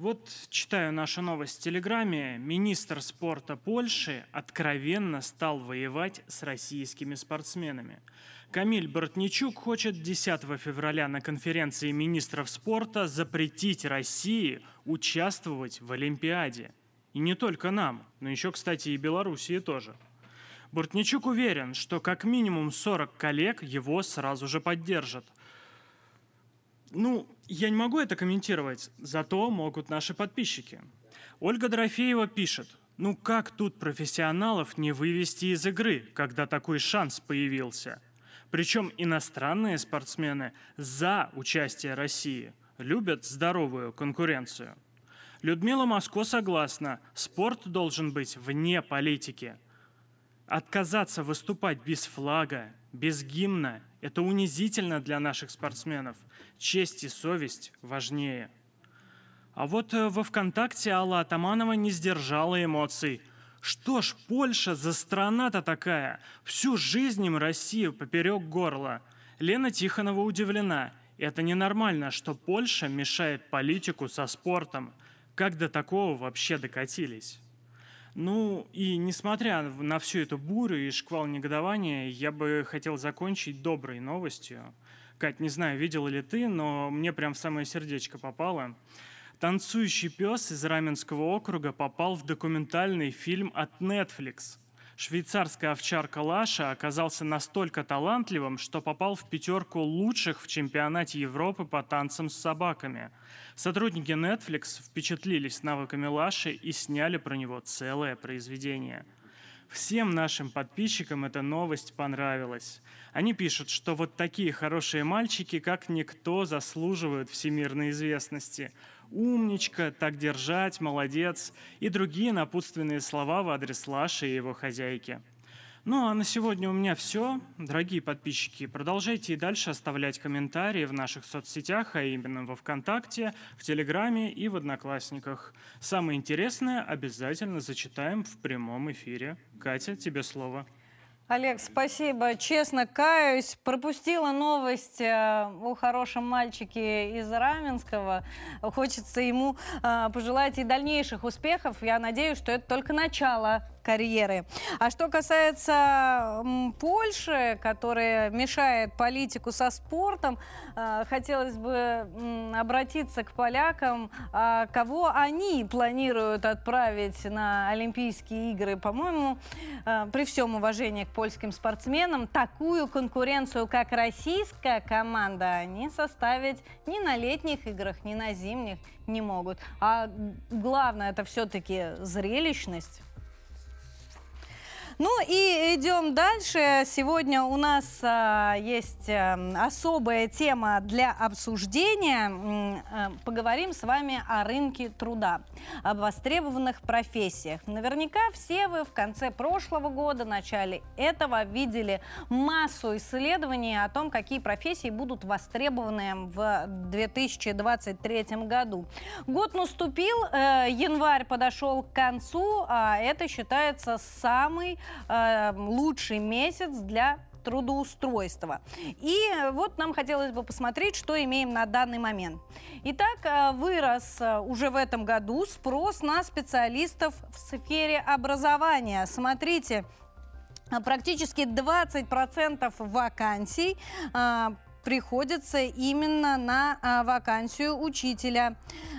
Вот читаю нашу новость в Телеграме. Министр спорта Польши откровенно стал воевать с российскими спортсменами. Камиль Бортничук хочет 10 февраля на конференции министров спорта запретить России участвовать в Олимпиаде. И не только нам, но еще, кстати, и Белоруссии тоже – Бортничук уверен, что как минимум 40 коллег его сразу же поддержат. Ну, я не могу это комментировать, зато могут наши подписчики. Ольга Дорофеева пишет, ну как тут профессионалов не вывести из игры, когда такой шанс появился? Причем иностранные спортсмены за участие России любят здоровую конкуренцию. Людмила Моско согласна, спорт должен быть вне политики – Отказаться выступать без флага, без гимна – это унизительно для наших спортсменов. Честь и совесть важнее. А вот э, во ВКонтакте Алла Атаманова не сдержала эмоций. Что ж, Польша за страна-то такая. Всю жизнь им Россию поперек горла. Лена Тихонова удивлена. Это ненормально, что Польша мешает политику со спортом. Как до такого вообще докатились? Ну и несмотря на всю эту бурю и шквал негодования, я бы хотел закончить доброй новостью. Кать, не знаю, видела ли ты, но мне прям в самое сердечко попало. Танцующий пес из Раменского округа попал в документальный фильм от Netflix – Швейцарская овчарка Лаша оказался настолько талантливым, что попал в пятерку лучших в чемпионате Европы по танцам с собаками. Сотрудники Netflix впечатлились навыками Лаши и сняли про него целое произведение. Всем нашим подписчикам эта новость понравилась. Они пишут, что вот такие хорошие мальчики, как никто, заслуживают всемирной известности – умничка, так держать, молодец и другие напутственные слова в адрес Лаши и его хозяйки. Ну а на сегодня у меня все. Дорогие подписчики, продолжайте и дальше оставлять комментарии в наших соцсетях, а именно во ВКонтакте, в Телеграме и в Одноклассниках. Самое интересное обязательно зачитаем в прямом эфире. Катя, тебе слово. Олег, спасибо. Честно каюсь, пропустила новость э, о хорошем мальчике из Раменского. Хочется ему э, пожелать и дальнейших успехов. Я надеюсь, что это только начало карьеры. А что касается Польши, которая мешает политику со спортом, э, хотелось бы обратиться к полякам, а кого они планируют отправить на Олимпийские игры. По-моему, э, при всем уважении к польским спортсменам, такую конкуренцию, как российская команда, они составить ни на летних играх, ни на зимних не могут. А главное, это все-таки зрелищность. Ну и идем дальше. Сегодня у нас а, есть а, особая тема для обсуждения. А, поговорим с вами о рынке труда, об востребованных профессиях. Наверняка все вы в конце прошлого года, начале этого видели массу исследований о том, какие профессии будут востребованы в 2023 году. Год наступил, э, январь подошел к концу, а это считается самый э, лучший месяц для трудоустройства. И вот нам хотелось бы посмотреть, что имеем на данный момент. Итак, э, вырос э, уже в этом году спрос на специалистов в сфере образования. Смотрите, практически 20% вакансий э, приходится именно на а, вакансию учителя.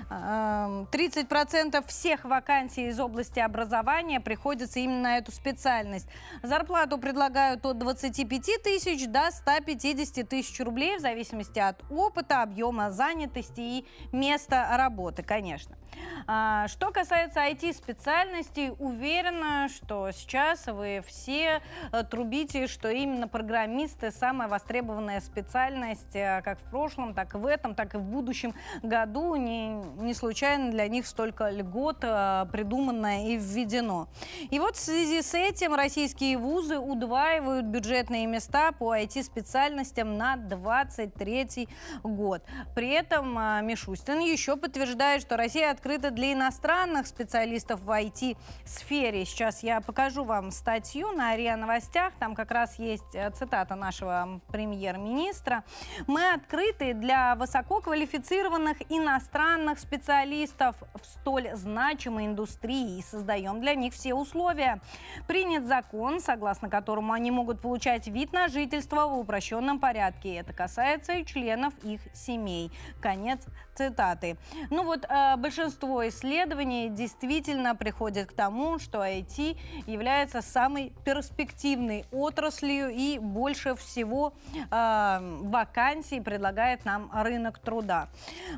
30% всех вакансий из области образования приходится именно на эту специальность. Зарплату предлагают от 25 тысяч до 150 тысяч рублей в зависимости от опыта, объема занятости и места работы, конечно. А, что касается IT-специальностей, уверена, что сейчас вы все э, трубите, что именно программисты самая востребованная специальность специальность э, как в прошлом, так и в этом, так и в будущем году. Не, не случайно для них столько льгот э, придумано и введено. И вот в связи с этим российские вузы удваивают бюджетные места по IT-специальностям на 23 год. При этом э, Мишустин еще подтверждает, что Россия открыта для иностранных специалистов в IT-сфере. Сейчас я покажу вам статью на РИА Новостях. Там как раз есть цитата нашего премьер-министра. Мы открыты для высококвалифицированных иностранных специалистов в столь значимой индустрии и создаем для них все условия. Принят закон, согласно которому они могут получать вид на жительство в упрощенном порядке. Это касается и членов их семей. Конец цитаты. Ну вот э, большинство исследований действительно приходит к тому, что IT является самой перспективной отраслью и больше всего э, вакансий предлагает нам рынок труда.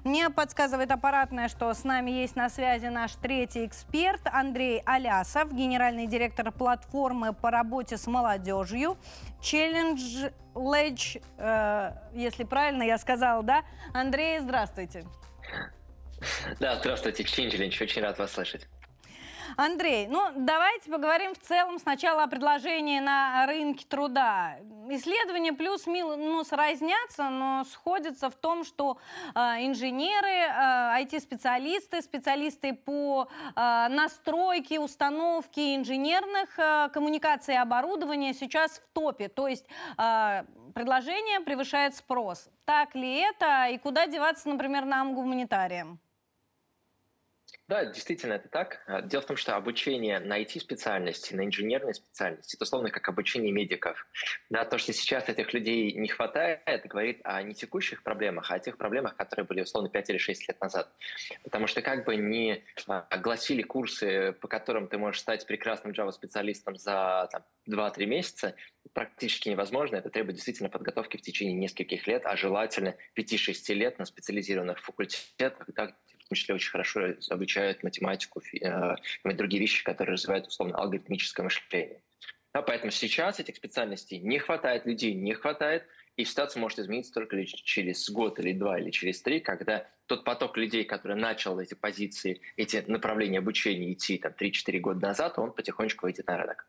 Мне подсказывает аппаратное, что с нами есть на связи наш третий эксперт Андрей Алясов, генеральный директор платформы по работе с молодежью. Challenge Ledge, э, если правильно я сказала, да? Андрей, здравствуйте. Да, здравствуйте, Changelinch, очень рад вас слышать. Андрей, ну давайте поговорим в целом сначала о предложении на рынке труда. Исследования плюс-минус разнятся, но сходятся в том, что э, инженеры, э, IT-специалисты, специалисты по э, настройке, установке инженерных э, коммуникаций и оборудования сейчас в топе. То есть э, предложение превышает спрос. Так ли это и куда деваться, например, нам, гуманитариям? Да, действительно, это так. А, дело в том, что обучение на IT-специальности, на инженерной специальности, это условно как обучение медиков. Да, то, что сейчас этих людей не хватает, говорит о не текущих проблемах, а о тех проблемах, которые были условно 5 или 6 лет назад. Потому что как бы не а, огласили курсы, по которым ты можешь стать прекрасным Java-специалистом за там, 2-3 месяца, практически невозможно. Это требует действительно подготовки в течение нескольких лет, а желательно 5-6 лет на специализированных факультетах, том числе очень хорошо обучают математику э, и другие вещи, которые развивают условно алгоритмическое мышление. Да, поэтому сейчас этих специальностей не хватает, людей не хватает, и ситуация может измениться только через год или два или через три, когда тот поток людей, который начал эти позиции, эти направления обучения идти там 3-4 года назад, он потихонечку выйдет на рынок.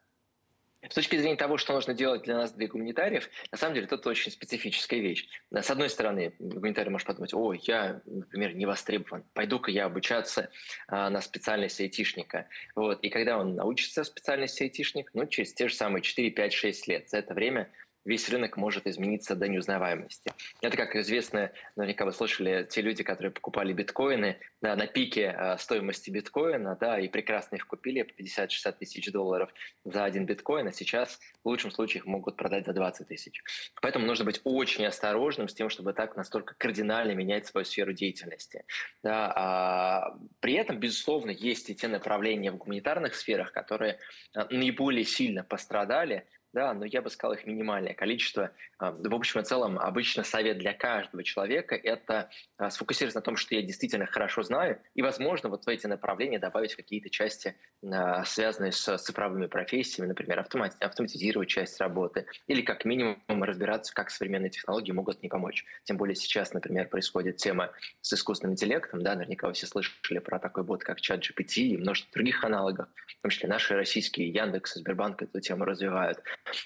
С точки зрения того, что нужно делать для нас, для гуманитариев, на самом деле это очень специфическая вещь. С одной стороны, гуманитарий может подумать, о, я, например, не востребован, пойду-ка я обучаться а, на специальность айтишника. Вот. И когда он научится специальности айтишник, ну, через те же самые 4, 5, 6 лет, за это время весь рынок может измениться до неузнаваемости. Это, как известно, наверняка вы слышали, те люди, которые покупали биткоины да, на пике э, стоимости биткоина, да, и прекрасно их купили по 50-60 тысяч долларов за один биткоин, а сейчас в лучшем случае их могут продать за 20 тысяч. Поэтому нужно быть очень осторожным с тем, чтобы так настолько кардинально менять свою сферу деятельности. Да, а при этом, безусловно, есть и те направления в гуманитарных сферах, которые э, наиболее сильно пострадали да, но я бы сказал их минимальное количество. А, в общем и целом, обычно совет для каждого человека – это а, сфокусироваться на том, что я действительно хорошо знаю, и, возможно, вот в эти направления добавить какие-то части, а, связанные с цифровыми профессиями, например, автоматизировать часть работы, или как минимум разбираться, как современные технологии могут мне помочь. Тем более сейчас, например, происходит тема с искусственным интеллектом, да, наверняка вы все слышали про такой бот, как чат GPT и множество других аналогов, в том числе наши российские Яндекс и Сбербанк эту тему развивают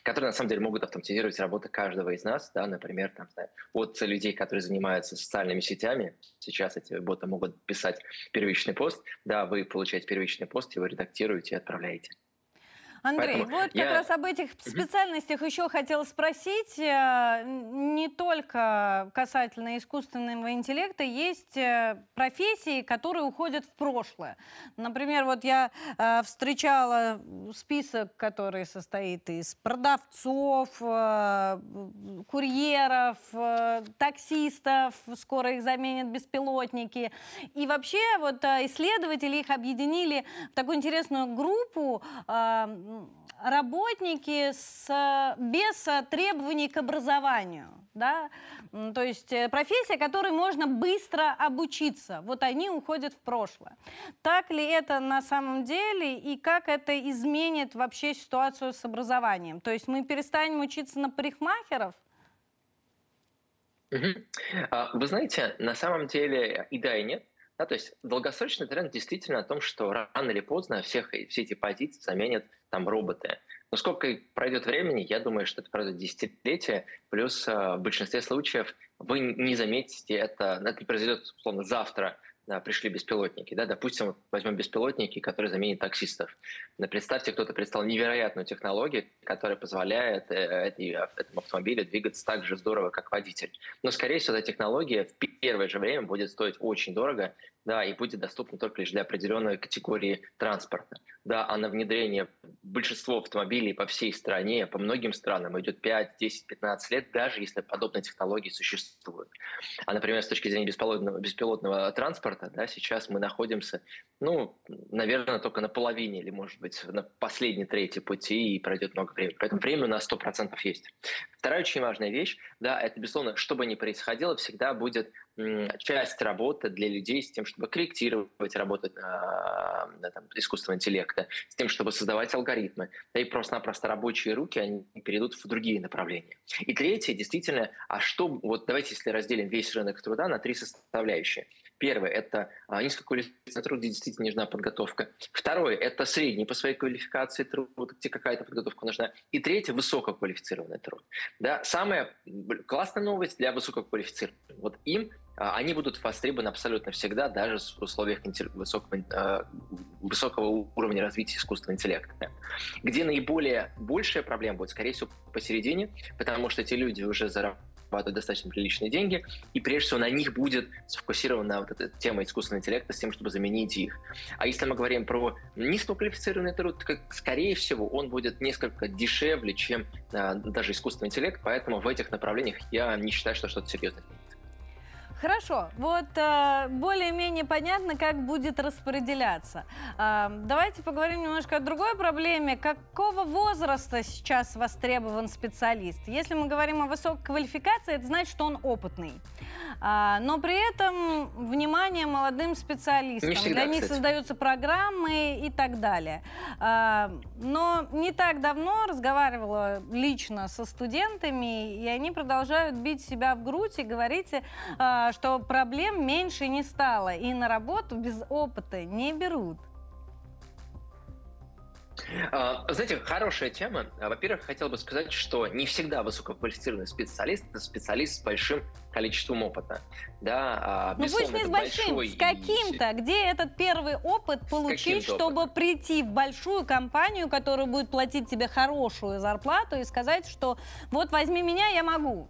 которые на самом деле могут автоматизировать работу каждого из нас, да, например, там, от людей, которые занимаются социальными сетями, сейчас эти боты могут писать первичный пост, да, вы получаете первичный пост, его редактируете и отправляете. Андрей, Поэтому вот я... как раз об этих специальностях еще хотела спросить. Э, не только касательно искусственного интеллекта, есть э, профессии, которые уходят в прошлое. Например, вот я э, встречала список, который состоит из продавцов, курьеров, таксистов, скоро их заменят беспилотники. И вообще вот исследователи их объединили в такую интересную группу работники с, без требований к образованию. Да? То есть э, профессия, которой можно быстро обучиться. Вот они уходят в прошлое. Так ли это на самом деле и как это изменит вообще ситуацию с образованием? То есть мы перестанем учиться на парикмахеров? Угу. Вы знаете, на самом деле и да, и нет. Да, то есть долгосрочный тренд действительно о том, что рано или поздно всех, все эти позиции заменят там роботы. Но сколько пройдет времени, я думаю, что это пройдет десятилетия, плюс в большинстве случаев вы не заметите это, это произойдет, условно, завтра, пришли беспилотники. Да? Допустим, возьмем беспилотники, которые заменят таксистов. Представьте, кто-то представил невероятную технологию, которая позволяет э, этой, этому автомобилю двигаться так же здорово, как водитель. Но, скорее всего, эта технология в первое же время будет стоить очень дорого, да, и будет доступна только лишь для определенной категории транспорта. Да, а на внедрение большинства автомобилей по всей стране, по многим странам идет 5, 10, 15 лет, даже если подобные технологии существуют. А, например, с точки зрения беспилотного, беспилотного транспорта, да, сейчас мы находимся, ну, наверное, только на половине или, может быть, на последней трети пути, и пройдет много времени. Поэтому время у нас 100% есть. Вторая очень важная вещь, да, это, безусловно, что бы ни происходило, всегда будет часть работы для людей с тем, чтобы корректировать работу э, там, искусственного интеллекта, с тем, чтобы создавать алгоритмы. Да и просто-напросто рабочие руки, они перейдут в другие направления. И третье, действительно, а что, вот давайте если разделим весь рынок труда на три составляющие. Первое – это а, низкоквалифицированный труд, где действительно нужна подготовка. Второе – это средний по своей квалификации труд, где какая-то подготовка нужна. И третье – высококвалифицированный труд. Да? Самая классная новость для высококвалифицированных. Вот им они будут востребованы абсолютно всегда, даже в условиях высокого, а, высокого уровня развития искусственного интеллекта. Где наиболее большая проблема будет, скорее всего, посередине, потому что эти люди уже зарабатывают достаточно приличные деньги, и прежде всего на них будет сфокусирована вот эта тема искусственного интеллекта с тем, чтобы заменить их. А если мы говорим про низкоквалифицированный труд, то, скорее всего, он будет несколько дешевле, чем а, даже искусственный интеллект, поэтому в этих направлениях я не считаю, что что-то серьезное Хорошо, вот э, более-менее понятно, как будет распределяться. Э, давайте поговорим немножко о другой проблеме. Какого возраста сейчас востребован специалист? Если мы говорим о высокой квалификации, это значит, что он опытный. Э, но при этом внимание молодым специалистам. Не всегда, Для них кстати. создаются программы и так далее. Э, но не так давно разговаривала лично со студентами, и они продолжают бить себя в грудь и говорить... Э, что проблем меньше не стало, и на работу без опыта не берут. А, знаете, хорошая тема. А, во-первых, хотел бы сказать, что не всегда высококвалифицированный специалист – это специалист с большим количеством опыта. Да, а, ну пусть не с большим, с каким-то. Где этот первый опыт получить, чтобы опытом. прийти в большую компанию, которая будет платить тебе хорошую зарплату и сказать, что вот возьми меня, я могу.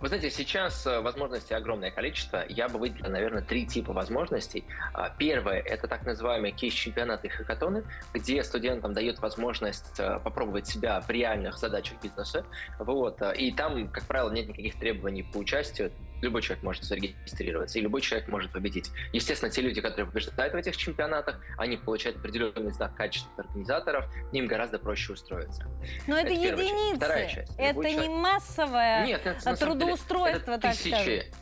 Вы знаете, сейчас э, возможностей огромное количество. Я бы выделил, наверное, три типа возможностей. А, первое – это так называемые кейс-чемпионаты и хакатоны, где студентам дают возможность э, попробовать себя в реальных задачах бизнеса. Вот. Э, и там, как правило, нет никаких требований по участию любой человек может зарегистрироваться, и любой человек может победить. Естественно, те люди, которые побеждают в этих чемпионатах, они получают определенный знак качества организаторов, им гораздо проще устроиться. Но это, это единицы. Вторая часть. Это любой не человек... массовое Нет, это, трудоустройство, это так тысячи,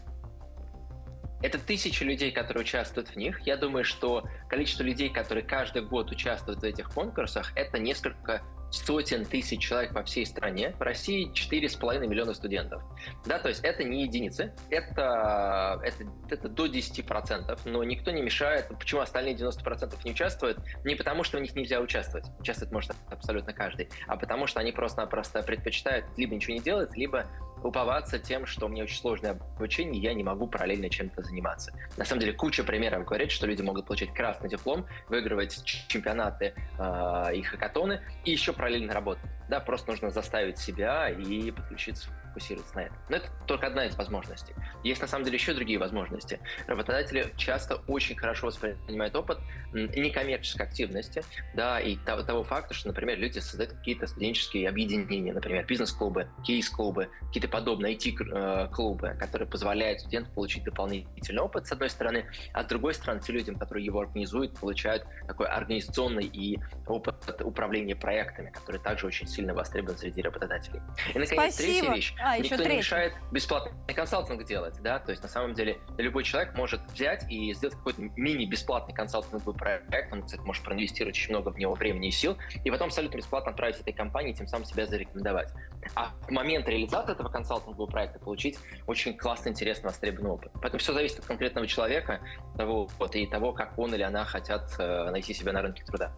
Это тысячи людей, которые участвуют в них. Я думаю, что количество людей, которые каждый год участвуют в этих конкурсах, это несколько сотен тысяч человек по всей стране. В России 4,5 миллиона студентов. Да, то есть это не единицы, это, это, это до 10%, но никто не мешает. Почему остальные 90% не участвуют? Не потому, что в них нельзя участвовать. Участвовать может абсолютно каждый, а потому что они просто-напросто предпочитают либо ничего не делать, либо уповаться тем, что у меня очень сложное обучение, я не могу параллельно чем-то заниматься. На самом деле куча примеров говорит, что люди могут получать красный диплом, выигрывать чемпионаты э, и хакатоны, и еще параллельно работать. Да, просто нужно заставить себя и подключиться фокусироваться на этом. Но это только одна из возможностей. Есть на самом деле еще другие возможности. Работодатели часто очень хорошо воспринимают опыт некоммерческой активности, да, и того, того факта, что, например, люди создают какие-то студенческие объединения, например, бизнес-клубы, кейс-клубы, какие-то подобные IT-клубы, которые позволяют студенту получить дополнительный опыт, с одной стороны, а с другой стороны, те людям, которые его организуют, получают такой организационный и опыт управления проектами, который также очень сильно востребован среди работодателей. И, наконец, Спасибо. третья вещь. А, еще Никто не третий. мешает бесплатный консалтинг делать, да, то есть на самом деле любой человек может взять и сделать какой-то мини-бесплатный консалтинговый проект, он, кстати, может проинвестировать очень много в него времени и сил, и потом абсолютно бесплатно отправить этой компании, тем самым себя зарекомендовать. А в момент реализации этого консалтингового проекта получить очень классный, интересный, востребованный опыт. Поэтому все зависит от конкретного человека того, вот, и того, как он или она хотят э, найти себя на рынке труда.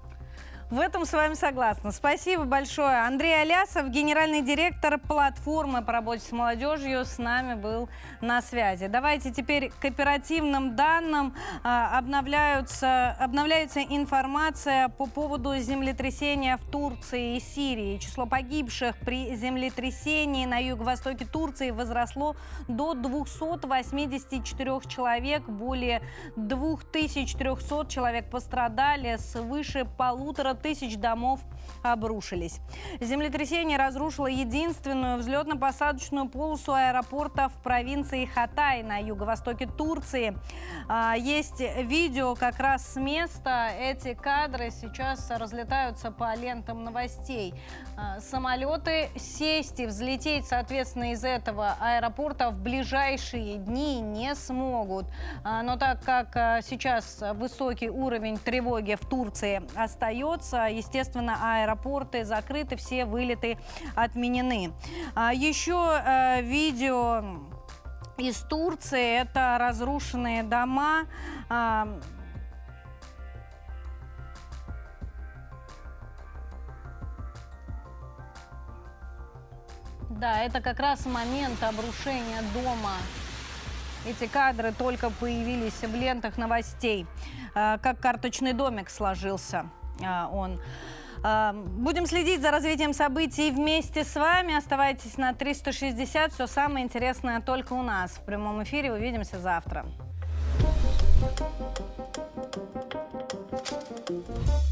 В этом с вами согласна. Спасибо большое. Андрей Алясов, генеральный директор платформы по работе с молодежью, с нами был на связи. Давайте теперь к оперативным данным. А, Обновляются, обновляется информация по поводу землетрясения в Турции и Сирии. Число погибших при землетрясении на юго-востоке Турции возросло до 284 человек. Более 2300 человек пострадали. Свыше полутора тысяч домов обрушились. Землетрясение разрушило единственную взлетно-посадочную полосу аэропорта в провинции Хатай на юго-востоке Турции. А, Есть видео как раз с места. Эти кадры сейчас разлетаются по лентам новостей. А, Самолеты сесть и взлететь, соответственно, из этого аэропорта в ближайшие дни не смогут. А, Но так как сейчас высокий уровень тревоги в Турции остается, естественно, аэропорты закрыты, все вылеты отменены. А, Еще э, видео из Турции. Это разрушенные дома. А, Да, это как раз момент обрушения дома. Эти кадры только появились в лентах новостей. А, Как карточный домик сложился он. А, Будем следить за развитием событий вместе с вами. Оставайтесь на 360. Все самое интересное только у нас. В прямом эфире увидимся завтра. Thank you.